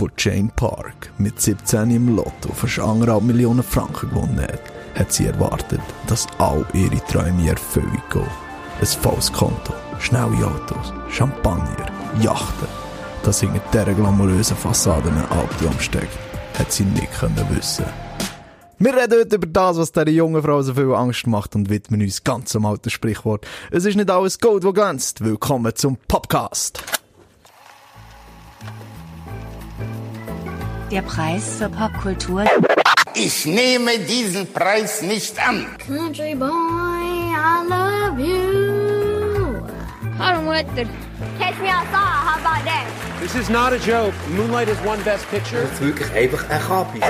Wo Jane Park mit 17 im Lotto schon anderthalb Millionen Franken gewonnen hat, hat sie erwartet, dass all ihre Träume in Erfüllung gehen. Ein volles Konto, schnelle Autos, Champagner, Yachten. Dass hinter dieser glamourösen Fassade ein Albtraum steckt, hat sie nicht können wissen. Wir reden heute über das, was dieser jungen Frau so viel Angst macht und widmen uns ganz am alten Sprichwort. Es ist nicht alles Gold, wo glänzt. Willkommen zum Podcast. Der Preis für Popkultur. Ich nehme diesen Preis nicht an. Country boy, I love you. Harmwetter. Catch me outside, how about that? This is not a joke. Moonlight is one best picture. Das ist wirklich einfach ein Kapi.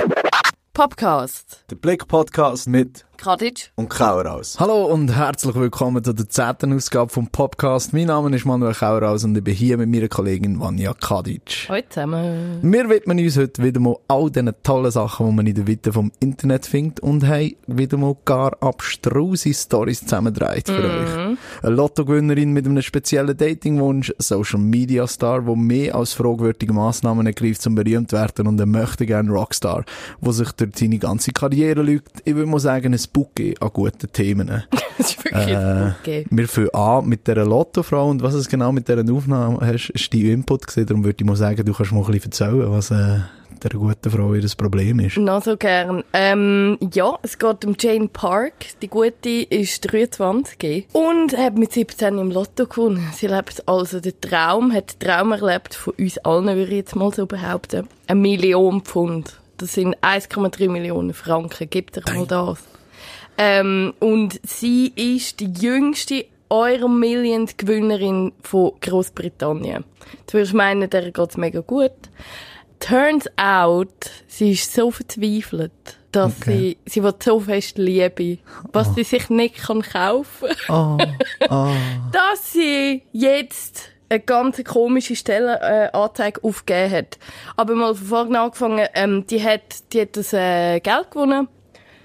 Podcast. Der Blick-Podcast mit Kraditsch. und Kauraus. Hallo und herzlich willkommen zu der zehnten Ausgabe vom Podcast. Mein Name ist Manuel Kauraus und ich bin hier mit meiner Kollegin Vanja Kadic. Hallo zusammen. Wir widmen uns heute wieder mal all diesen tollen Sachen, die man in der Weite vom Internet findet und haben wieder mal gar abstruse Stories zusammengedreht für euch. Eine Lottogewinnerin mit einem speziellen Datingwunsch, ein Social Media Star, der mehr als fragwürdige Massnahmen ergreift zum berühmt werden und ein möchte gerne Rockstar, der sich durch seine ganze Karriere lügt. Ich würde mal sagen, ein Bouquet an guten Themen. Das ist wirklich Äh, okay. Wir fangen an mit dieser Lottofrau und was es genau mit dieser Aufnahme hast, ist dein Input gewesen. Darum würde ich mal sagen, du kannst mal ein bisschen erzählen, was äh, der guten Frau ihr Problem ist. Noch so gern. Ähm, ja, es geht um Jane Park. Die Gute ist 23 und hat mit 17 im Lotto gewonnen. Sie lebt also den Traum, hat den Traum erlebt von uns allen, würde ich jetzt mal so behaupten. Eine Million Pfund. Das sind 1,3 Millionen Franken. Gibt er mal das. Ähm, und sie ist die jüngste Euro Million Gewinnerin von Großbritannien. Du würdest meinen, der geht's mega gut. Turns out, sie ist so verzweifelt, dass Okay. sie, sie will so fest Liebe, was sie sich nicht kann kaufen Oh, oh. dass sie jetzt eine ganz komische Stellenanzeige äh, Anzeige aufgegeben hat. Aber mal von vorne angefangen, ähm, die hat, die hat das äh, Geld gewonnen,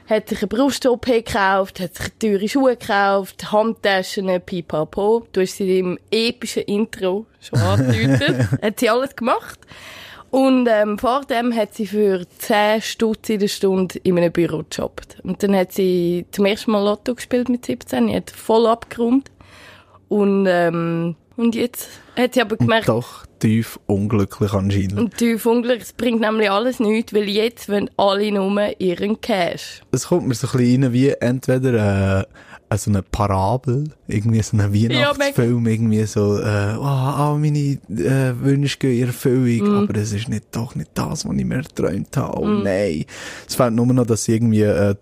hat sich eine Brust-OP gekauft, hat sich teure Schuhe gekauft, Handtaschen, pipapo. Du hast sie im epischen Intro schon angedeutet. hat sie alles gemacht. Und ähm, vor dem hat sie für 10 Stutz in der Stunde in einem Büro gejobbt. Und dann hat sie zum ersten Mal Lotto gespielt mit 17. Sie hat voll abgeräumt. Und, ähm, und jetzt hat sie aber gemerkt, Doch tief unglücklich anscheinend. und tief unglücklich, es bringt nämlich alles nichts, weil jetzt wollen alle nur ihren Cash. Es kommt mir so ein bisschen rein wie entweder äh, äh, so eine Parabel, irgendwie so ein Weihnachtsfilm, irgendwie so, äh, oh, all meine äh, Wünsche gehen in Erfüllung, aber es ist nicht, doch nicht das, was ich mir geträumt habe. Oh nein. Es fehlt nur noch, dass sie irgendwie äh,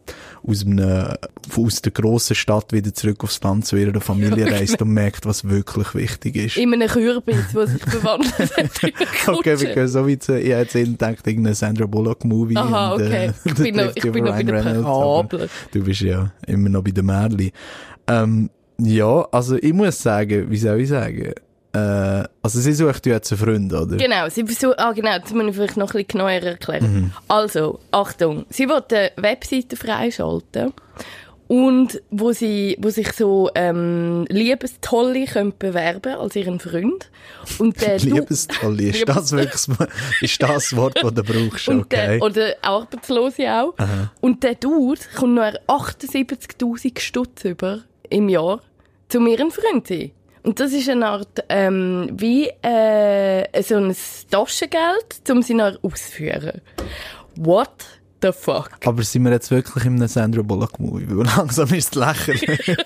aus, einem, aus der grossen Stadt wieder zurück aufs Land zu ihrer Familie reist und merkt, was wirklich wichtig ist. In einem Kürbis, der sich verwandelt hat. Okay, wir gehen so weit. zu- Ich hätte jetzt gedacht, irgendein Sandra Bullock-Movie. Aha, und, äh, okay. Ich da bin noch- ich bin noch bei der Parabel. Du bist ja immer noch bei der Märli. Ähm, ja, also ich muss sagen, wie soll ich sagen? Äh, also sie sucht ja jetzt einen Freund, oder? Genau, sie versucht, ah genau, das muss ich vielleicht noch ein bisschen genauer erklären. Mhm. Also, Achtung, sie will eine Webseite freischalten und wo sie, wo sich so ähm, Liebestolle können bewerben als ihren Freund. Und der Liebestolle, ist das wirklich ist das Wort, das du brauchst, und okay? der, oder Arbeitslose auch. Und der Dude kommt noch 78'000 Stutz über im Jahr, um ihren Freund zu sein. Und das ist eine Art, ähm, wie, äh, so ein Taschengeld, um sie noch auszuführen. What the fuck? Aber sind wir jetzt wirklich in einem Sandra Bullock-Movie? Weil langsam ist es lächerlich.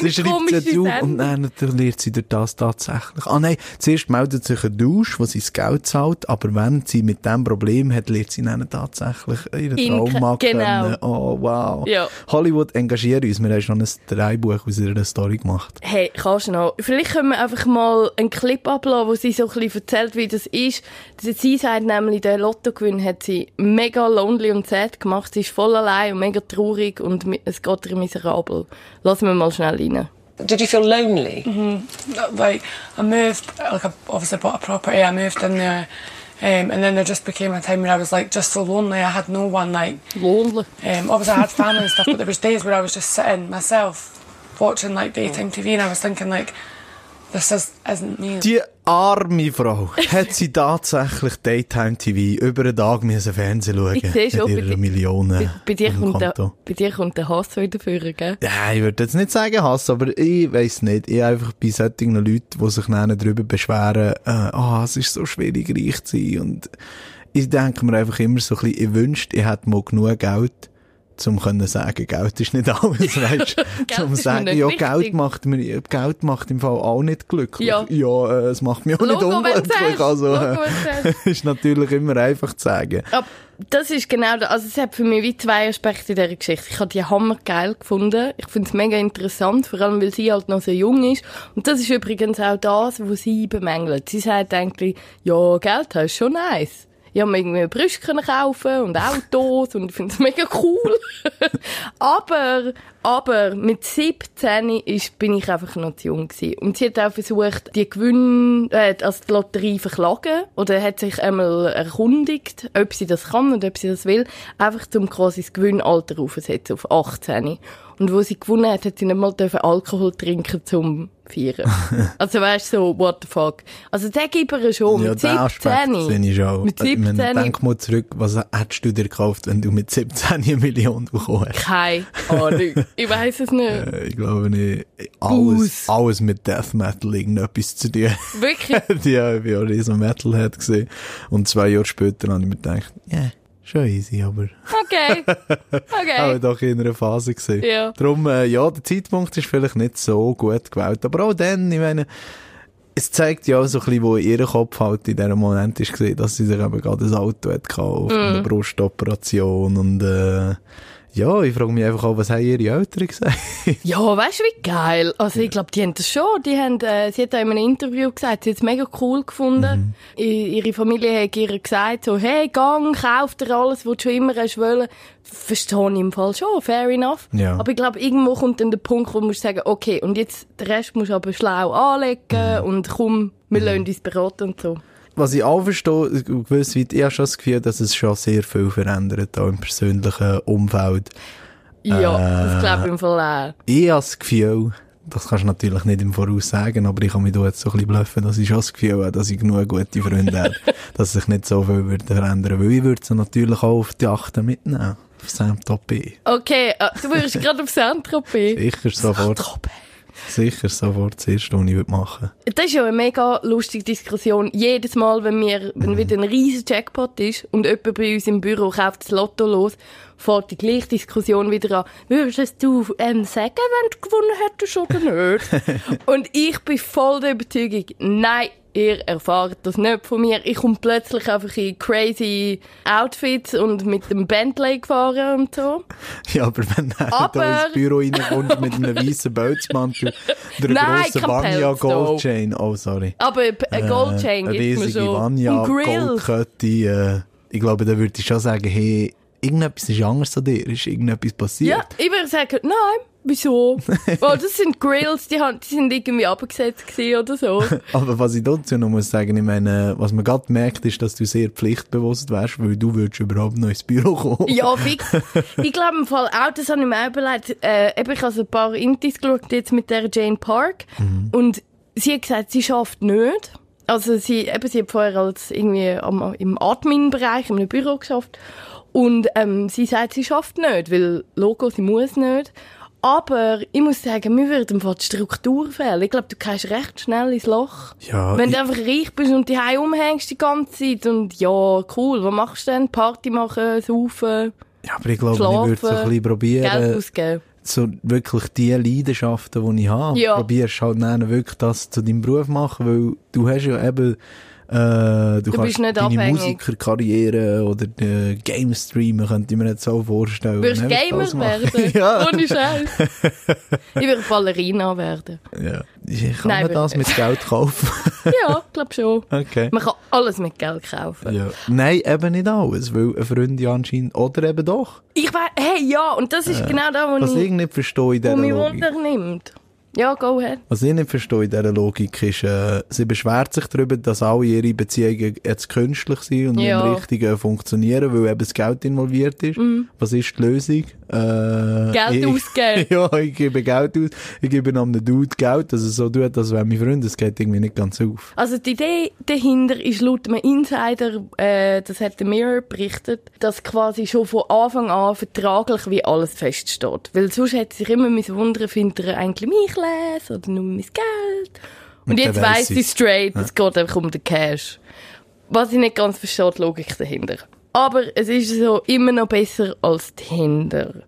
Sie schreibt sie auf und dann verliert sie durch das tatsächlich. Ah nein, zuerst meldet sich ein Dusch, wo sie das Geld zahlt, aber wenn sie mit dem Problem hat, lernt sie dann tatsächlich ihren Trauma genau. kennen. Oh, wow. Ja. Hollywood, engagiert uns. Wir haben schon ein Dreibuch aus ihrer Story gemacht. Hey, kannst du noch? Vielleicht können wir einfach mal einen Clip abladen, wo sie so ein bisschen erzählt, wie das ist. Sie sagt nämlich, der Lottogewinn hat sie mega lonely und sad gemacht. Sie ist voll allein und mega traurig und mi- es geht ihr miserabel. Lassen wir mal schnell rein. Did you feel lonely? like I moved like I obviously bought a property I moved in there um, and then there just became a time where I was like just so lonely I had no one like Lonely. um, obviously I had family and stuff but there was days where I was just sitting myself watching like daytime TV and I was thinking like this is, isn't me Die arme Frau hat sie tatsächlich Daytime TV über einen Tag müssen Fernsehen schauen Ich sehe schon, mit bei ihrer di- Millionen Bei, bei, dir kommt der, bei dir kommt der Hass wieder führen, gell? Ja, ich würde jetzt nicht sagen Hass, aber ich weiss nicht. Ich einfach bei solchen Leuten, die sich dann darüber beschweren, äh, ah, es ist so schwierig, reich zu sein. Und ich denke mir einfach immer so ein bisschen, ich wünschte, ich hätte mal genug Geld, um können sagen, Geld ist nicht alles, weißt du? Um sagen, nicht ja, wichtig. Geld macht mir, Geld macht im Fall auch nicht glücklich. Ja. ja äh, es macht mich auch nicht Logo, du unglücklich. Also, äh, du ist natürlich immer einfach zu sagen. Aber das ist genau das. Also es hat für mich wie zwei Aspekte in dieser Geschichte. Ich habe die Hammer geil gefunden. Ich finde es mega interessant, vor allem weil sie halt noch so jung ist. Und das ist übrigens auch das, was sie bemängelt. Sie sagt eigentlich, ja, Geld hast schon nice. Ich habe mir irgendwie Brüste kaufen und Autos und ich finde es mega cool. aber, aber mit 17 ist, bin ich einfach noch zu jung gewesen. Und sie hat auch versucht, die Gewinne, äh, also die Lotterie verklagen oder hat sich einmal erkundigt, ob sie das kann und ob sie das will, einfach zum quasi das Gewinnalter aufzusetzen auf 18. Und wo sie gewonnen hat, hat sie nicht mal dürfen Alkohol trinken zum Feiern. also weißt du, so, what the fuck. Also der gibt ihr schon. Ja, mit den Aspekt 17. sehe ich schon. Mit Ich meine, 17. Denk mal zurück, was hättest du dir gekauft, wenn du mit 17 eine Million bekommen hast? Keine Ahnung. ich weiß es nicht. Äh, Ich glaube nicht. Alles, alles mit Death Metal irgendetwas zu tun. Wirklich. ja, ich war riesen Metalhead gesehen. Und zwei Jahre später habe ich mir gedacht, ja, schon easy, aber Okay. Okay. doch in einer Phase gesehen. Ja. Darum, äh, ja, der Zeitpunkt ist vielleicht nicht so gut gewählt. Aber auch dann, ich meine, es zeigt ja auch so ein bisschen, wo ihrem Kopf halt in diesem Moment ist gesehen, dass sie sich eben gerade ein Auto hat gekauft, Mhm. eine Brustoperation und, äh, ja, ich frage mich einfach auch, was haben ihre Eltern gesagt? Ja, weißt du, wie geil. Also, ich glaube, die haben das schon. Die haben, äh, sie hat auch in einem Interview gesagt, sie hat es mega cool gefunden. I ihre Familie hat ihr gesagt, so, hey, gang, kauf dir alles, was du schon immer hast wollen. Verstehe ich im Fall schon, fair enough. Ja. Aber ich glaube, irgendwo kommt dann der Punkt, wo du musst sagen, okay, und jetzt, den Rest musst du aber schlau anlegen und komm, wir lassen uns beraten und so. Was ich auch verstehe, gewiss weit, ich habe schon das Gefühl, dass es schon sehr viel verändert, auch im persönlichen Umfeld. Ja, Äh. das glaube ich im Fall auch. Ich habe das Gefühl, das kannst du natürlich nicht im Voraus sagen, aber ich kann mich da jetzt so ein bisschen bluffen, dass ich schon das Gefühl habe, dass ich genug gute Freunde habe, dass sich nicht so viel würde verändern weil ich würde sie natürlich auch auf die Achten mitnehmen. Auf Saint-Tropez. Okay, äh, du wirst gerade auf Saint-Tropez. Sicher sofort, sicher sofort das erste, was ich würde machen Das ist ja eine mega lustige Diskussion. Jedes Mal, wenn wir, wenn wieder ein riesen Jackpot ist und jemand bei uns im Büro kauft das Lotto los, fährt die gleiche Diskussion wieder an. Würdest du ähm, sagen, wenn du gewonnen hättest oder nicht? und ich bin voll der Überzeugung, nein, ihr erfahrt das nicht von mir. Ich komme plötzlich einfach in crazy Outfits und mit dem Bentley gefahren und so. Ja, aber wenn du Aber- da ins Büro reinkommst mit einem weißen Pelzmantel, der Nein, grossen Vanya Goldchain, oh sorry. Aber eine Goldchain eine gibt's mir schon. Vanya. Goldkette, äh, ich glaube, da würde ich schon sagen, hey, irgendetwas ist anders an dir, ist irgendetwas passiert. Ja, ich würde sagen, nein, wieso? oh, das sind Grills, die, haben, die sind irgendwie abgesetzt oder so. Aber was ich dazu noch muss sagen, ich meine, was man gerade merkt, ist, dass du sehr pflichtbewusst wärst, weil du würdest überhaupt noch ins Büro kommen. ja, fix. Ich glaube im Fall auch, das habe ich mir auch überlegt, äh, eben, ich habe ein paar Intis geschaut, jetzt mit der Jane Park. Und sie hat gesagt, sie schafft nicht. Also sie, eben, sie hat vorher als irgendwie am, im Admin-Bereich, in einem Büro geschafft. Und ähm, sie sagt, sie schafft nicht, weil Logo, sie muss nicht. Aber ich muss sagen, mir würde Fall die Struktur fehlen. Ich glaube, du gehst recht schnell ins Loch. Ja, Wenn du einfach reich bist und die umhängst die ganze Zeit und ja, cool, was machst du denn? Party machen, saufen, Ja, aber ich glaube, schlafen, ich würde so ein bisschen Geld probieren, ausgeben. so wirklich die Leidenschaften, die ich habe, Ja. probierst halt dann wirklich das zu deinem Beruf machen, weil du hast ja eben äh, du, kannst bist nicht deine abhängig. Musikerkarriere oder äh, Game streamen, könnte ich mir nicht so vorstellen. Würdest du Gamer das werden? ja. Ohne Scheiß. ich würde Ballerina werden. ja. Ich kann Nein, man das mit Geld kaufen? Ja, glaub schon. okay. Man kann alles mit Geld kaufen. Ja. Nein, eben nicht alles, weil eine Freundin anscheinend, oder eben doch. Ich weiß, hey, ja, und das ist genau da, wo Was ich ich, nicht verstehe in dieser mich Logik. Wunder nimmt. Ja, go ahead. Was ich nicht verstehe in dieser Logik ist, äh, sie beschwert sich darüber, dass alle ihre Beziehungen jetzt künstlich sind und Ja. nicht richtig äh, funktionieren, weil eben das Geld involviert ist. Mhm. Was ist die Lösung? Äh, Geld ich, ausgeben. ja, ich gebe Geld aus. Ich gebe einem Dude Geld, dass er so tut, als wäre mein Freund. Das geht irgendwie nicht ganz auf. Also die Idee dahinter ist laut einem Insider, äh, das hat der Mirror berichtet, dass quasi schon von Anfang an vertraglich wie alles feststeht. Weil sonst hätte sich immer wundern, findet er eigentlich mich lesen oder nur mein Geld. Und, Und jetzt weiss sie sie's. straight, es geht einfach um den Cash. Was ich nicht ganz verstehe, die Logik dahinter. Aber es ist so immer noch besser als Tinder.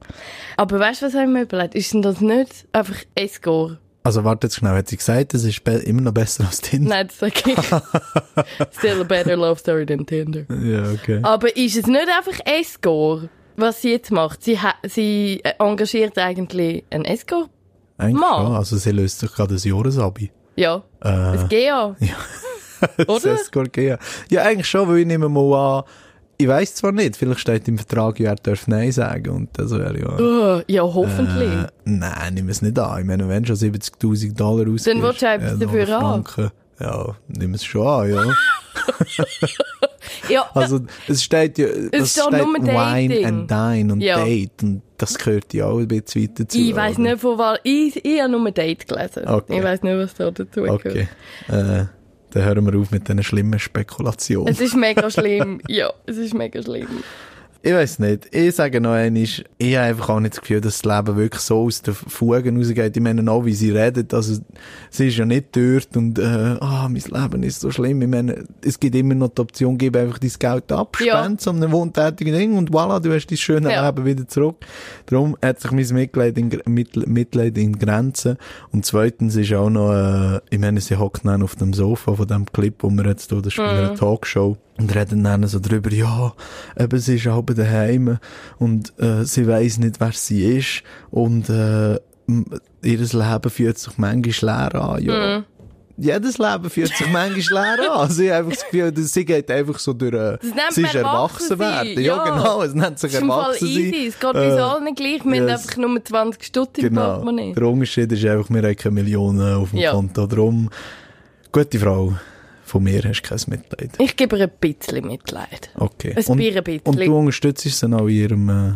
Aber weißt du, was ich mir überlegt? Ist denn das nicht einfach Escort? Also warte jetzt schnell, hat sie gesagt, es ist immer noch besser als Tinder? Nein, das sage ich. Still a better love story than Tinder. Ja, okay. Aber ist es nicht einfach Escort, was sie jetzt macht? Sie, sie engagiert eigentlich einen Escort? Eigentlich Mann. schon. Also sie löst sich gerade ein Jahresabi. Ja. Äh, Ein GA. Oder? Das Escort gehen. Ja, eigentlich schon, weil ich nehme mal an, ich weiss zwar nicht, vielleicht steht im Vertrag, ja, er darf Nein sagen und das wäre ja... Uh, ja, hoffentlich. Äh, nein, nimm es nicht an. Ich meine, wenn du schon 70'000 Dollar ausgibst... Dann willst du auch etwas äh, dafür. Franken, Ja, nimm es schon an, ja. ja, Also, es steht ja, es steht steht nur Wine Dating. and Dine und Ja. Date und das gehört ja auch ein bisschen weiter zu. ich weiss oder? nicht, von was. Ich, ich habe nur Date gelesen. Okay. Ich weiss nicht, was da dazu gehört. Okay, äh, dann hören wir auf mit diesen schlimmen Spekulationen. Es ist mega schlimm. ja, es ist mega schlimm. Ich weiß nicht. Ich sage noch einmal, ich habe einfach auch nicht das Gefühl, dass das Leben wirklich so aus den Fugen rausgeht. Ich meine auch, wie sie redet. Also, sie ist ja nicht dort und, äh, ah, mein Leben ist so schlimm. Ich meine, es gibt immer noch die Option, gib einfach dein Geld ab, Ja. spend so einem wohntätigen Ding und voilà, du hast dein schöne Ja. Leben wieder zurück. Darum hat sich mein Mitleid in, Mitl- Mitleid in Grenzen. Und zweitens ist auch noch, äh, ich meine, sie hockt dann auf dem Sofa von dem Clip, wo wir jetzt hier, das ist bei einer Talkshow, und reden dann so drüber, ja, eben, sie ist aber daheim und äh, sie weiss nicht, wer sie ist und äh, ihr Leben fühlt sich manchmal leer an. Ja. Jedes Leben fühlt sich manchmal leer an. Sie einfach das Gefühl, sie geht einfach so durch, äh, Das sie ist erwachsen Erwachsen werden. Ja, ja. genau, es nennt sich Das ist im Fall erwachsen easy. Es geht Äh, uns allen gleich. Wir haben yes. einfach nur 20 Stutz im Genau. Portemonnaie. Der Unterschied ist einfach, wir haben keine Millionen auf dem Ja. Konto. Darum, gute Frau, von mir hast du kein Mitleid. Ich gebe ihr ein bisschen Mitleid. Okay. Ein und, ein bisschen. und du unterstützt sie dann auch in ihrem, äh,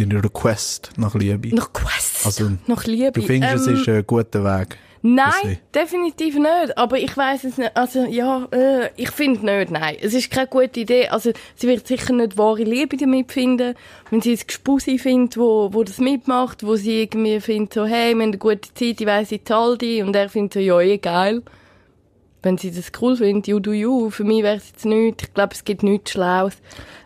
in ihrer Quest nach Liebe. Noch Quest. Also, noch Liebe. Du findest, es Ähm, ist ein guter Weg. Nein, definitiv nicht. Aber ich weiß es nicht. Also, ja, äh, ich finde nicht, nein. Es ist keine gute Idee. Also, sie wird sicher nicht wahre Liebe damit finden. Wenn sie ein Gespusi findet, wo, wo das mitmacht, wo sie irgendwie findet, so, hey, wir haben eine gute Zeit, ich weiss, ich zahle die. Und er findet so, ja, eh geil. Wenn sie das cool findet, you do you. Für mich wäre es jetzt nichts. Ich glaube, es gibt nichts Schlaues.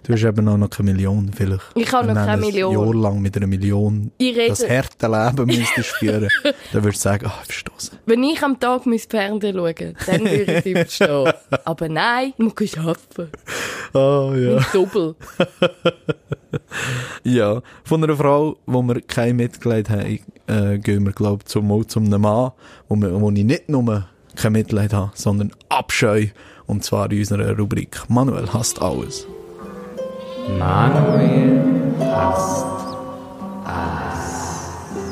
Du hast eben auch noch keine Million, vielleicht. Ich habe Wenn noch du keine ein Million. Jahr lang mit einer Million Ich rede- das harte Leben müsstest führen, dann würdest du sagen, ah, ich verstoßen. Wenn ich am Tag mein Fernsehen schaue, dann würde ich verstehen. Aber nein, ich muss arbeiten. Ah, ja. Mein Doppel. Ja, von einer Frau, wo wir kein Mitleid haben, äh, gehen wir, glaube ich, zum, zum einem Mann, wo, wir, wo ich nicht nur kein Mitleid habe, sondern Abscheu. Und zwar in unserer Rubrik Manuel hasst alles.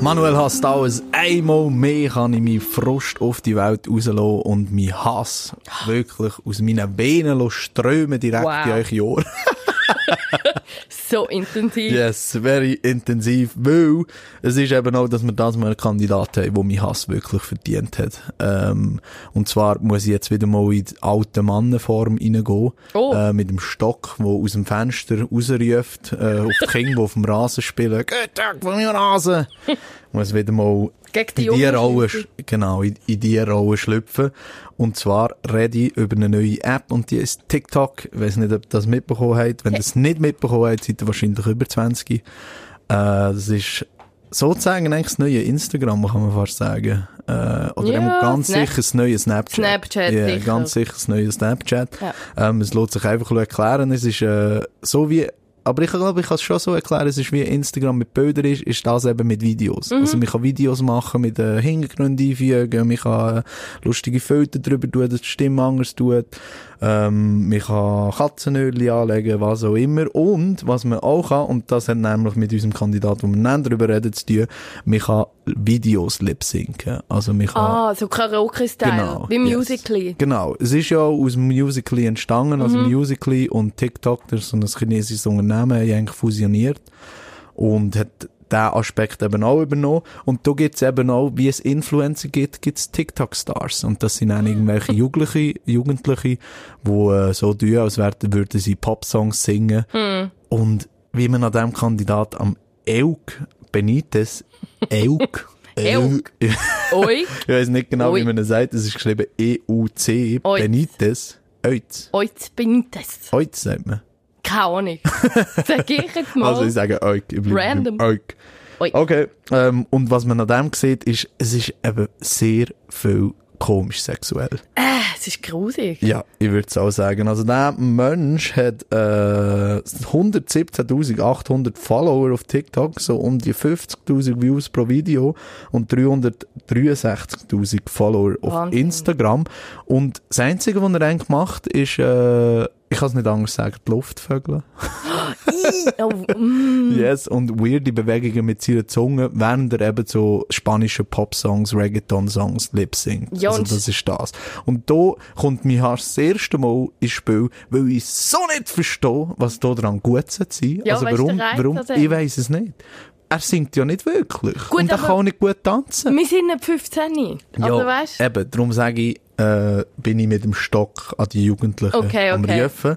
Manuel hasst alles. Einmal mehr kann ich meinen Frust auf die Welt rauslassen und meinen Hass wirklich aus meinen Beinen strömen direkt Wow. in euch Ohren. So intensiv. Yes, very intensiv, weil es ist eben auch, dass wir das mal einen Kandidat haben, der meinen Hass wirklich verdient hat. Ähm, und zwar muss ich jetzt wieder mal in die alte Mannenform reingehen, Oh. äh, mit dem Stock, der aus dem Fenster rausruft, äh, auf die Kinder, die auf dem Rasen spielen, «Guten Tag von meinem Rasen!» muss wieder mal Gegen die in die Rolle, genau, in, in die Rolle schlüpfen. Und zwar rede ich über eine neue App und die ist TikTok. Ich weiss nicht, ob ihr das mitbekommen habt. Wenn ihr es nicht mitbekommen habt, seid ihr wahrscheinlich über 20. Äh, das ist sozusagen eigentlich das neue Instagram, kann man fast sagen. Äh, oder Ja, ganz Snap- sicher das neue Snapchat. Snapchat, Ja, sicher. ganz sicher das neue Snapchat. Ja. Ähm, es lässt sich einfach erklären. Es ist äh, so wie aber ich glaube, ich kann es schon so erklären, es ist wie Instagram mit Bildern ist, ist das eben mit Videos. Mhm. Also man kann Videos machen, mit äh, Hintergründen einfügen, man kann äh, lustige Filter drüber tun, dass die Stimme anders tut, ähm, man kann Katzenöl anlegen, was auch immer. Und, was man auch kann, und das hat nämlich mit unserem Kandidaten, wo wir dann drüber reden, zu tun, man kann Videos lip-synken. Also man kann Ah, so Karaoke-Style. Genau, Wie yes. Musically. Genau. Es ist ja aus Musically entstanden. Also Musically und TikTok, das ist so ein chinesisches Unternehmen, haben eigentlich fusioniert. Und hat diesen Aspekt eben auch übernommen. Und da gibt's eben auch, wie es Influencer gibt, gibt's TikTok-Stars. Und das sind dann irgendwelche Jugendliche, Jugendliche, die äh, so tun, als wären, würden sie Popsongs singen. Und wie man an diesem Kandidat am Euk Benitez, Euk, Euk. Oi, ich weiß nicht genau, wie man es sagt, es ist geschrieben E-U-C, Oiz. Benitez, Eutz. Oiz Benitez. Eutz sagt man. Keine Ahnung. Sag ich jetzt mal. Also ich sage Euk. Ich Random. Euk. Okay, ähm, und was man an dem sieht, ist, es ist eben sehr viel komisch sexuell. Es ist grusig. Ja, ich würde es auch sagen. Also der Mensch hat äh, 117.800 Follower auf TikTok, so um die 50.000 Views pro Video und 363.000 Follower auf Wahnsinn. Instagram. Und das Einzige, was er eigentlich macht, ist, äh, ich kann es nicht anders sagen, die Luftvögel. Oh, mm. Yes, und weirde Bewegungen mit seiner Zunge, während er eben so spanische Pop-Songs, Reggaeton-Songs lip singt. Ja, also das ist das. Und da kommt mir das erste Mal ins Spiel, weil ich so nicht verstehe, was da dran gut sein soll. Ja, also warum, Reiz warum, dem? ich weiß es nicht. Er singt ja nicht wirklich. Gut, und er kann auch nicht gut tanzen. Wir sind nicht 15. Also ja, weißt eben, darum sage ich, äh, bin ich mit dem Stock an die Jugendlichen Okay, am okay. Rufen.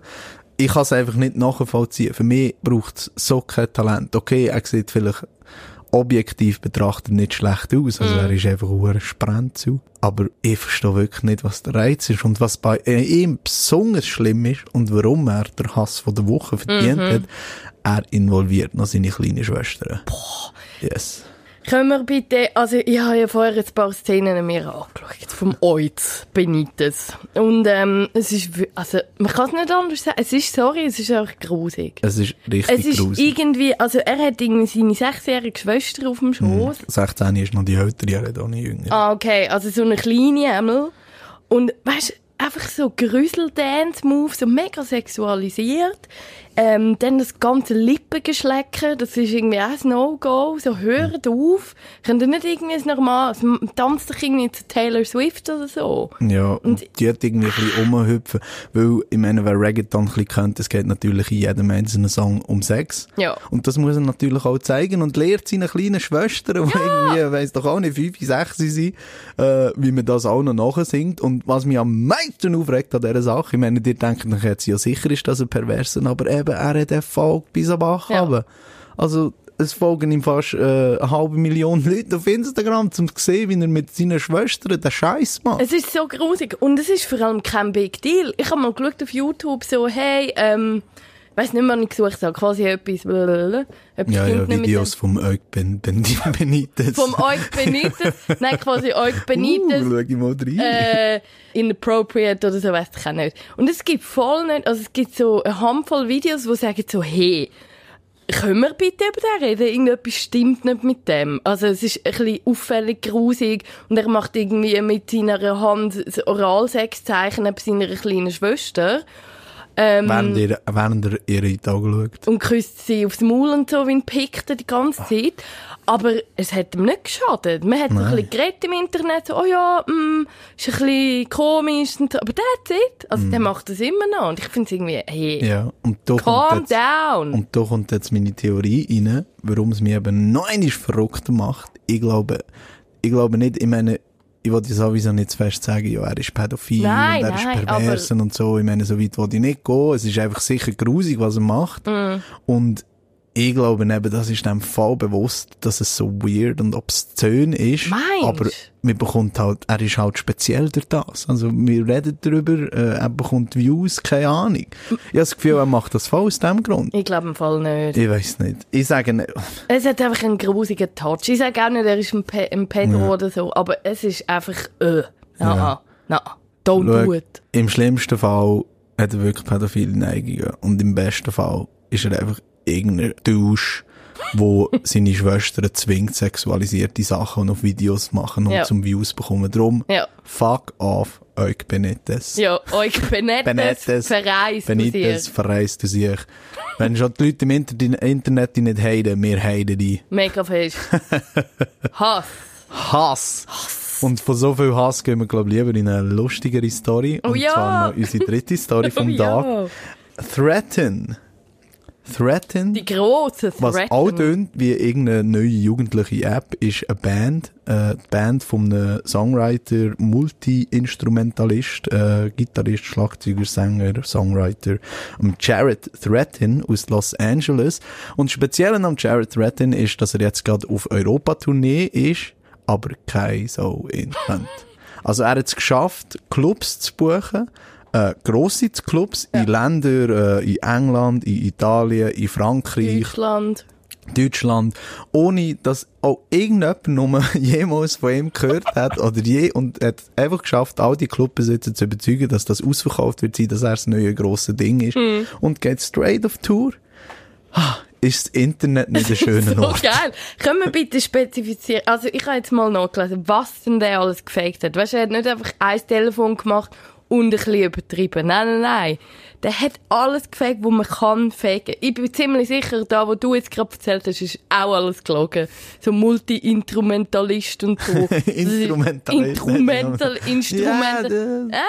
Ich kann es einfach nicht nachvollziehen. Für mich braucht es so kein Talent. Okay, er sieht vielleicht objektiv betrachtet nicht schlecht aus. Also er ist einfach ein Sprenzel. Aber ich verstehe wirklich nicht, was der Reiz ist und was bei ihm besonders schlimm ist und warum er den Hass von der Woche verdient hat. Er involviert noch seine kleine Schwester. Boah. Yes. Können wir bitte, also ich habe ja vorher ein paar Szenen mir angeschaut, vom Oiz Benitez. Und ähm, es ist, also man kann es nicht anders sagen, es ist, sorry, es ist auch grusig. Es ist richtig Es ist grusig. irgendwie, also er hat irgendwie seine sechsjährige Schwester auf dem Schoß. 16 ist noch die ältere, er hat auch nicht jünger. Ah, okay, also so eine kleine Ämmel. Und weißt einfach so Grüsel-Dance-Move, so mega sexualisiert. Ähm, dann das ganze Lippengeschlecken, das ist irgendwie auch ein No-Go. So, hört auf. Könnt ihr nicht irgendwie ein normales, tanzt doch irgendwie zu Taylor Swift oder so? Ja, und die hat irgendwie ein bisschen rumhüpfen, weil, ich meine, wer Reggaeton ein bisschen kennt, es geht natürlich in jedem einzelnen Song um Sex. Ja. Und das muss er natürlich auch zeigen und lehrt seinen kleinen Schwestern, die irgendwie, weiss doch auch nicht, fünf, sechs sind, äh, wie man das auch noch nachsingt. Und was mich am meisten aufregt an dieser Sache, ich meine, ihr denkt jetzt, ja sicher ist das ein Perversen, aber eben, er hat Erfolg bis am Bach Ja. runter. Also, es folgen ihm fast äh, eine halbe Million Leute auf Instagram, um zu sehen, wie er mit seinen Schwestern den Scheiß macht. Es ist so grusig und es ist vor allem kein Big Deal. Ich habe mal geschaut auf YouTube so, hey, ähm, weiß nicht mehr, was ich gesucht habe, quasi etwas, blablabla. etwas Ja, ja, Videos vom Eug Ben, ben, Benitez. Vom Eug Benitez, nein, quasi Eug Benitez, Uh, schau ich mal rein. äh, inappropriate oder so, weiss ich auch nicht. Und es gibt voll nicht, also es gibt so eine Handvoll Videos, die sagen so, hey, können wir bitte über den reden? Irgendetwas stimmt nicht mit dem. Also es ist ein bisschen auffällig grusig und er macht irgendwie mit seiner Hand Oralsexzeichen neben seiner kleinen Schwester. Ähm, während, ihr, während er ihr in die Augen schaut. und küsst sie aufs Maul und so, wie ein Pikte die ganze Zeit. Aber es hat ihm nicht geschadet. Man hat so ein bisschen geredet im Internet, so, oh ja, mm, ist ein bisschen komisch und so. Aber that's it. Also der macht das immer noch. Und ich finde es irgendwie, hey. Ja, und da calm kommt jetzt, down. und da kommt jetzt meine Theorie rein, warum es mich eben noch einmal verrückter macht. Ich glaube, ich glaube nicht, ich meine, ich ja sowieso nicht zu fest sagen, ja, er ist pädophil Nein, und er nein, ist pervers und so. Ich meine, so weit wollte ich nicht gehen. Es ist einfach sicher grusig, was er macht. Mm. Und ich glaube eben, das ist dem voll bewusst, dass es so weird und obszön ist. Meinst? Aber man bekommt halt, er ist halt speziell durch das. Also, wir reden darüber, äh, er bekommt Views, keine Ahnung. Ich habe das Gefühl, er macht das voll aus dem Grund. Ich glaube im Fall nicht. Ich weiß nicht. Ich sage nicht, Es hat einfach einen grusigen Touch. Ich sage auch nicht, er ist ein, Pe ein Pedro oder so, aber es ist einfach, äh, na, Ja. na, don't Schau, do it. im schlimmsten Fall hat er wirklich pädophile Neigungen und im besten Fall ist er einfach irgendein Douche, wo seine Schwestern zwingt, sexualisierte Sachen auf Videos zu machen und Ja. zum Views bekommen. Drum, Ja. fuck off, euch Benitez. Ja, euch Benettes, Benitez, verreist dir. verreist du sich. Wenn schon die Leute im Inter Internet die nicht heiden, wir heiden die. Mega fest. Hass. Hass. Und von so viel Hass gehen wir, glaube ich, lieber in eine lustigere Story. Oh und ja. zwar noch unsere dritte Story vom Oh Tag. ja. Threaten. Threaten. Die Was Threaten. auch tönt wie irgendeine neue jugendliche App, ist eine Band, äh, die Band von einem Songwriter, Multi-Instrumentalist, äh, Gitarrist, Schlagzeuger, Sänger, Songwriter, um Jared Threatin aus Los Angeles. Und das Spezielle am Jared Threatin ist, dass er jetzt gerade auf Europa-Tournee ist, aber kein so in Hand. Also er hat es geschafft, Clubs zu buchen, äh, grosse Clubs in Ländern, äh, in England, in Italien, in Frankreich, Deutschland. Deutschland, ohne dass auch irgendjemand nur jemals von ihm gehört hat oder je und hat einfach geschafft, all die Clubbesitzer zu überzeugen, dass das ausverkauft wird sein, dass er das neue grosse Ding ist und geht straight auf Tour. Ah, Ist das Internet nicht ein schöner So Ort? geil. Können wir bitte spezifizieren? Also, ich habe jetzt mal nachgelesen, was denn der alles gefaked hat. Weißt du, er hat nicht einfach ein Telefon gemacht und ein bisschen übertrieben. Nein, nein, nein. Der hat alles gefaked, was man kann faken. Ich bin ziemlich sicher, da, wo du jetzt gerade erzählt hast, ist auch alles gelogen. So Multi-Instrumentalist und so. Instrumentalist. Instrumental, Instrumental. Ja,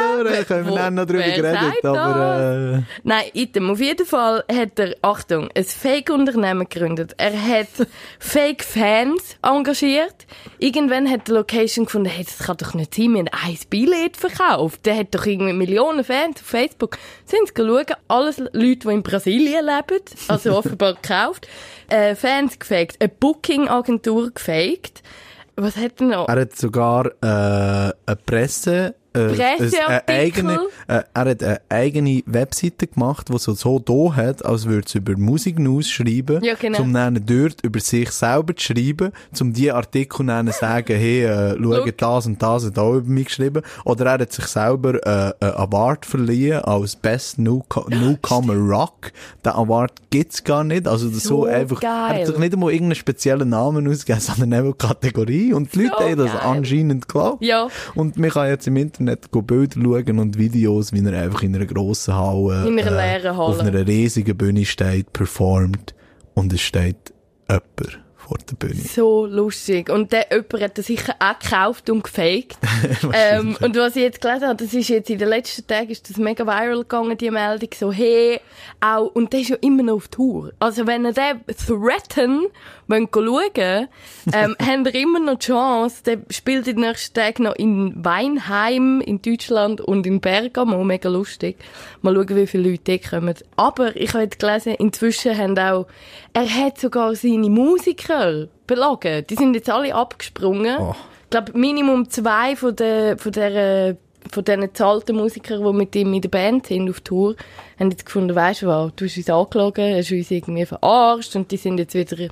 Ah, da können wir dann noch drüber reden, aber äh, Nein, item. Auf jeden Fall hat er, Achtung, ein Fake-Unternehmen gegründet. Er hat Fake-Fans engagiert. Irgendwann hat die Location gefunden, hey, das kann doch nicht sein, wir haben ein Billett verkauft. Der hat doch irgendwie Millionen Fans auf Facebook. Sind sie schauen, alles Leute, die in Brasilien leben, also offenbar gekauft. Äh, Fans gefaked, eine Booking-Agentur gefaked. Was hat er noch? er hat sogar äh, eine Presse Presseartikel? eine eigene, äh, er hat eine eigene Webseite gemacht, die so, so da hat, als würde es über Musiknews schreiben, Ja, genau. um dann dort über sich selber zu schreiben, um die Artikel dann zu sagen, hey, äh, schau, das und das hat auch über mich geschrieben. Oder er hat sich selber äh, einen Award verliehen als Best Newco Newcomer Rock. Den Award gibt's gar nicht. Also so, So einfach, er geil. hat sich nicht einmal irgendeinen speziellen Namen ausgegeben, sondern einfach Kategorie. Und die Leute So haben das geil. anscheinend geglaubt. Ja. Und man kann jetzt im Internet go Bilder schauen und Videos, wie er einfach in einer grossen Halle, In einer leeren Halle. auf einer riesigen Bühne steht, performt und es steht jemand vor der Bühne. So lustig. Und der jemand hat das sicher auch gekauft und gefaked. ähm, und was ich jetzt gelesen habe, das ist jetzt in den letzten Tagen ist das mega viral gegangen, die Meldung. So, hey, auch, und der ist ja immer noch auf Tour. Also wenn er den threaten, wollt schauen, ähm, haben wir immer noch die Chance. Der spielt in den nächsten Tagen noch in Weinheim in Deutschland und in Bergamo. Mega lustig. Mal schauen, wie viele Leute dort kommen. Aber ich habe jetzt gelesen, inzwischen haben auch, er hat sogar seine Musiker belogen. Die sind jetzt alle abgesprungen. Oh. Ich glaube, Minimum zwei von der, von der, von diesen zahlten Musikern, die mit ihm in der Band sind, auf Tour, haben jetzt gefunden, weisst du was, du hast uns angelogen, hast uns irgendwie verarscht und die sind jetzt wieder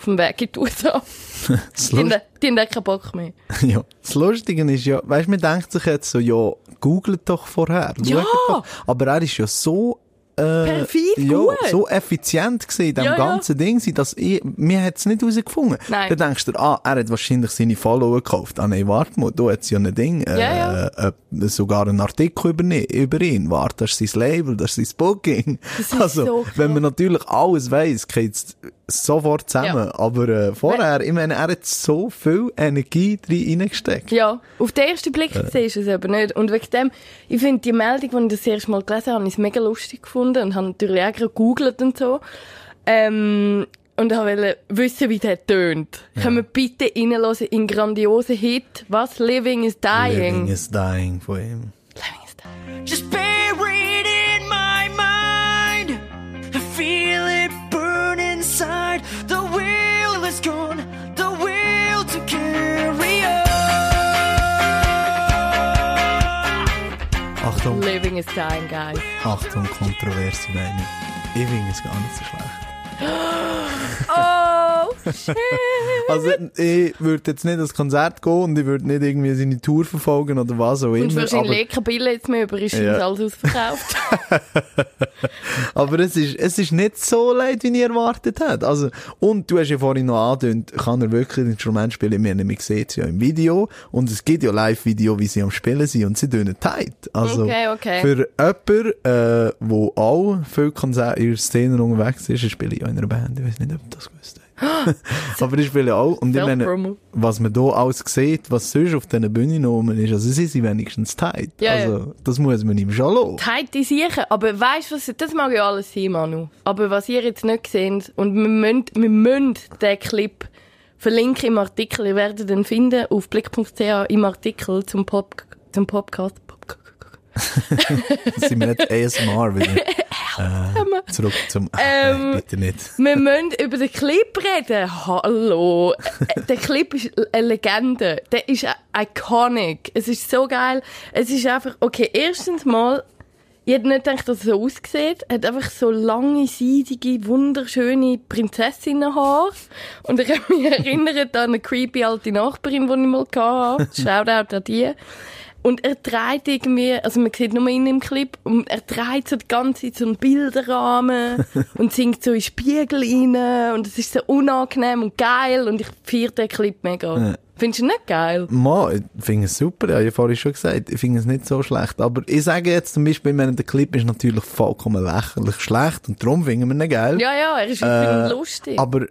auf dem Weg in die USA. Die haben, die haben keinen Bock mehr. ja. das Lustige ist ja, weißt, man denkt sich jetzt so, ja, googelt doch vorher. Ja. doch. Aber er ist ja so äh, ja, so effizient in dem Ja, ja. ganzen Ding, gewesen, dass ich, mir hat's nicht herausgefunden. Nein. Dann denkst du, ah, er hat wahrscheinlich seine Follower gekauft. Ah, nein, warte mal, du hast ja ein Ding, äh, Ja, Äh, sogar einen Artikel über, über ihn. Warte, das ist sein Label, das ist sein Booking. Das ist also, so wenn man natürlich alles weiss, geht's sofort zusammen. Ja. Aber äh, vorher, ich meine, er hat so viel Energie drin reingesteckt. Ja, auf den ersten Blick siehst du es aber nicht. Und wegen dem, ich finde die Meldung, als ich das erste Mal gelesen habe, ich mega lustig gefunden und habe natürlich auch gegoogelt und so. Ähm, und wollte wissen, wie der tönt. Können wir bitte reinhören in grandiosen Hit, was Living is Dying. Living is dying von ihm. Living is dying. Just Achtung, Living is Dying, guys. Achtung, kontroverse Meinung. Ich finde es gar nicht so schlecht. Also, ich würde jetzt nicht ans Konzert gehen und ich würde nicht irgendwie seine Tour verfolgen oder was auch Und immer. wahrscheinlich Aber, eh keine Billets mehr über, ist Ja. alles ausverkauft. aber es ist, es ist nicht so leid, wie ich erwartet hätte. Also, und du hast ja vorhin noch angedeutet, kann er wirklich ein Instrument spielen? Ich meine, man sieht es ja im Video und es gibt ja Live-Video, wie sie am Spielen sind und sie tun tight. Also, Okay, okay. für jemanden, äh, wo auch viel Konzert in der Szene unterwegs ist, ich spiele ja in einer Band, ich weiß nicht, ob du das gewusst. Aber ich spiele auch. Und ich meine, was man hier alles sieht, was sonst auf diesen Bühnen oben ist, also sie sind wenigstens tight. Ja, also, das muss man ihm schon lassen. Tight die sicher, aber weißt du was, das mag ja alles sein, Manu. Aber was ihr jetzt nicht seht, und wir müssen, wir müssen den Clip verlinken im Artikel, ihr werdet den finden auf blick.ch im Artikel zum, Pop, zum Podcast. Pop, sind wir jetzt ASMR wieder. äh, zurück zum, ach, Ähm, nein, bitte nicht. Wir müssen über den Clip reden. Hallo. Äh, der Clip ist eine Legende. Der ist iconic. Es ist so geil. Es ist einfach, okay, erstens mal, ich hätte nicht gedacht, dass es so aussieht. Er hat einfach so lange, seidige, wunderschöne Prinzessinnenhaare. Und ich habe mich erinnert an eine creepy alte Nachbarin, die ich mal hatte. Shoutout an die. Und er dreht irgendwie, also man sieht nur ihn im Clip, und er dreht so die ganze Zeit so einen Bilderrahmen und singt so in Spiegel rein und es ist so unangenehm und geil und ich feiere den Clip mega. Ja. Findest du ihn nicht geil? Ma, ich finde es super, ja, ich habe vorhin schon gesagt, ich finde es nicht so schlecht. Aber ich sage jetzt zum Beispiel, meine, der Clip ist natürlich vollkommen lächerlich schlecht und darum finden wir ihn geil. Ja, ja, er ist äh, lustig. Aber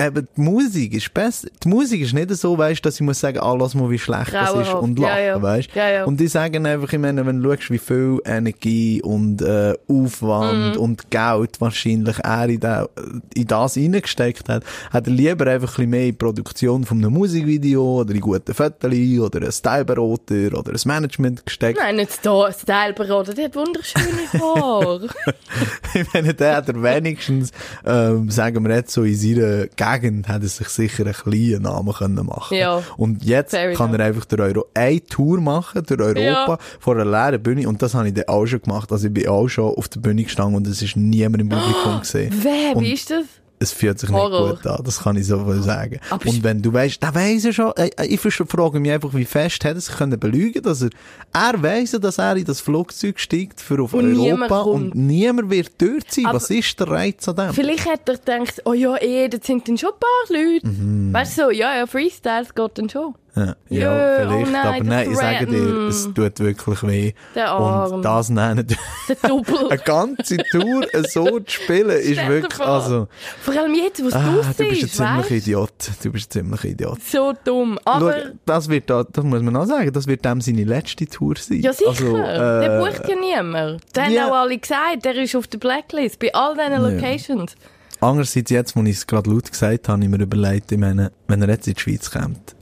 eben, die Musik ist besser. Die Musik ist nicht so, weißt, dass ich muss sagen, ah, lass mal, wie schlecht das ist Grauenhaft. und Ja, lachen, ja. weißt. Ja, ja. Und die sagen einfach, ich meine, wenn du schaust, wie viel Energie und äh, Aufwand Mhm. und Geld wahrscheinlich er in, da, in das reingesteckt hat, hat er lieber einfach ein bisschen mehr in die Produktion von einem Musikvideo oder in gute Fotos oder einen Styleberater oder ein Management gesteckt. Nein, nicht da, Styleberater, der hat wunderschöne Haare. ich meine, der hat er wenigstens, ähm, sagen wir jetzt so in seiner Gegend, hat er sich sicher einen kleinen Namen können machen Ja. Und jetzt Fair kann er einfach durch Euro eine Tour machen, durch Europa, Ja. vor einer leeren Bühne. Und das habe ich dann auch schon gemacht. Also ich bin auch schon auf der Bühne gestanden und es ist niemand im Publikum gesehen. Wer, wie ist das? Es fühlt sich Horror. nicht gut an, das kann ich so viel sagen. Aber und wenn du weißt, der weiss ja schon, äh, ich frage mich einfach, wie fest hätte er sich können belügen, dass er, er weiss ja, dass er in das Flugzeug steigt für auf Und Europa und niemand wird dort sein. Aber- Was ist der Reiz an dem? Vielleicht hat er gedacht, oh ja, eh, das sind dann schon ein paar Leute. Mhm. Weißt du, so, ja, ja, Freestyles geht dann schon. Ja, ja Ja, vielleicht, oh nein, aber der nein, ich sage dir, es tut wirklich weh. Der Arm. Und das nennen, Der Doppel. eine ganze Tour so zu spielen, ist wirklich, vor. also, Vor allem jetzt, wo es ah, du bist ein ziemlicher Idiot. Du bist ein ziemlicher Idiot. So dumm. Aber, Schau, das wird da, das muss man auch sagen, das wird dem seine letzte Tour sein. ja sicher, Also, der äh, bucht ja niemand. Der haben ja. auch alle gesagt, der ist auf der Blacklist, bei all diesen Locations. Andererseits, jetzt, wo ich es gerade laut gesagt habe, habe ich mir überlegt, ich meine, wenn er jetzt in die Schweiz kommt,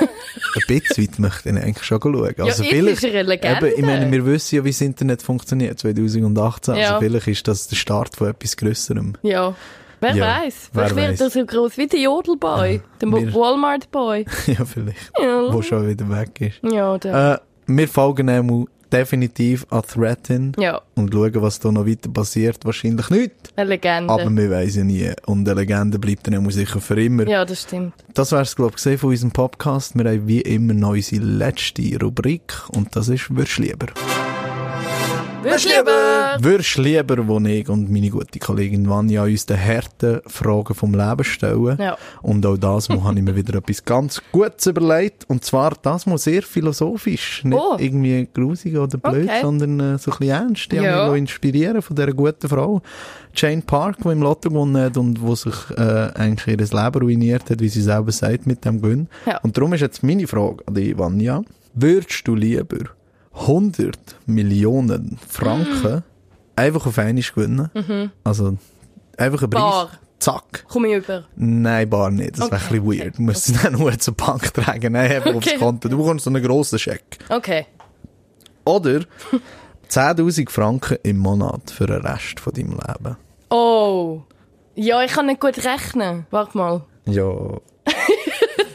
ein bisschen weit möchte ich eigentlich schon schauen. Also jetzt vielleicht, ist eine Legende. Eben, ich meine, wir wissen ja, wie das Internet funktioniert, 2018. Ja. Also vielleicht ist das der Start von etwas Grösserem. Ja. Wer Ja, weiß? Vielleicht wird er so groß wie der Jodelboy, der wir- Walmart-Boy. ja, vielleicht. Ja. Wo schon wieder weg ist. Ja, der. Äh, wir folgen einmal definitiv an Threatin ja, und schauen, was da noch weiter passiert. Wahrscheinlich nicht. eine Legende. Aber wir weiss ja nie. Und eine Legende bleibt dann immer sicher für immer. ja, das stimmt. Das wär's, glaub ich, gesehen von unserem Podcast. Wir haben wie immer noch unsere letzte Rubrik. Und das ist «Würst lieber?» Würdest lieber? Würdest lieber, wo ich und meine gute Kollegin Vanja uns die harten Fragen vom Leben stellen. Ja. Und auch das Mal habe ich mir wieder etwas ganz Gutes überlegt. Und zwar das mal sehr philosophisch. Nicht Oh. irgendwie grusig oder blöd, Okay. sondern äh, so ein bisschen ernst. Ich Ja. habe mich inspirieren von dieser guten Frau. Jane Park, die im Lotto gewonnen hat und wo sich äh, eigentlich ihr Leben ruiniert hat, wie sie selber sagt, mit dem Gewinn. Ja. Und darum ist jetzt meine Frage an dich, Vanja. Würdest du lieber 100 Millionen Franken einfach auf einmal gewinnen? Also, einfach ein Preis. Mhm. Bar. Zack. Komm ich über. Nein, bar nicht. Das wäre Okay, ein bisschen weird. Du müsstest dann nur zur Bank tragen. Nein, einfach Okay. aufs Konto. Du bekommst so einen grossen Scheck. Okay. Oder 10.000 Franken im Monat für den Rest von deinem Leben. Oh. Ja, ich kann nicht gut rechnen. Warte mal. Ja.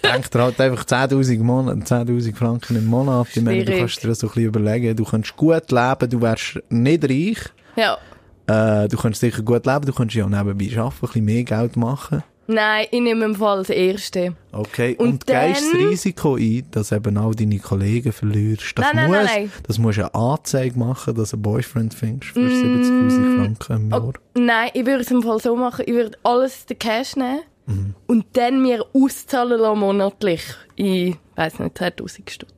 Denk dir halt einfach 10.000 Monat, 10.000 Franken im Monat. Ich meine, du kannst dir das so ein bisschen überlegen. Du kannst gut leben, du wärst nicht reich. Ja. Äh, du kannst sicher gut leben, du kannst ja nebenbei arbeiten, ein bisschen mehr Geld machen. Nein, ich nehme im Fall das Erste. Okay, Und und, gehst das dann- Risiko ein, dass eben auch deine Kollegen verlierst. Das Nein, nein, muss, nein, nein. Das musst du eine Anzeige machen, dass du einen Boyfriend findest für 70'000 Franken im Jahr. Oh, nein, ich würde es im Fall so machen. Ich würde alles den Cash nehmen Mhm. und dann mir auszahlen lassen monatlich. Ich weiß nicht, 2000 Stutz.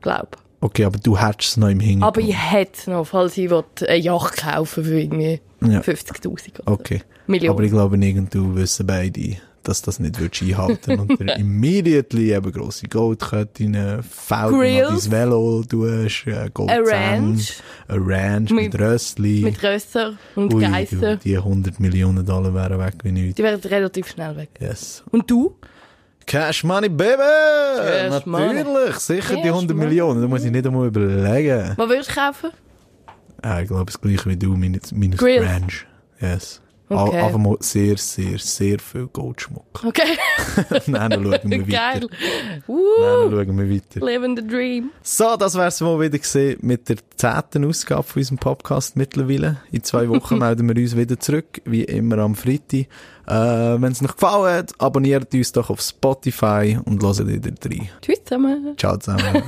Glaub. Okay, aber du hättest es noch im Hintergrund. Aber ich hätte es noch, falls ich eine Yacht kaufen für irgendwie Ja. 50.000 oder Okay. Millionen. Aber ich glaube, irgend du wissen beide, dass das nicht würdest einhalten und dir immediately eben grosse Goldketten, Felder Grills. dein Velo tust, äh, Goldzähne, Ranch ein Ranch mit, Mit- Rössli. mit Rösser und Ui, Geissen. Die 100 Millionen Dollar wären weg wie nichts. Die werden relativ schnell weg. Yes. Und du? Cash Money, Baby! Cash Natürlich, Money. sicher die Cash 100 Money. Millionen, da muss ich nicht einmal überlegen. Was willst du kaufen? Ah, ich glaube, das gleiche wie du, minus, minus. Ranch. Yes. Okay. Einfach mal sehr, sehr, sehr viel Goldschmuck. Okay. Nein, dann schauen wir Geil. weiter. Nein, Uh, dann schauen wir weiter. living the dream. So, das wär's mal wieder gesehen mit der zehnten Ausgabe von unserem Podcast mittlerweile. In zwei Wochen melden wir uns wieder zurück, wie immer am Freitag. Äh, Wenn es euch gefallen hat, abonniert uns doch auf Spotify und hört wieder rein. Tschüss zusammen. Ciao zusammen.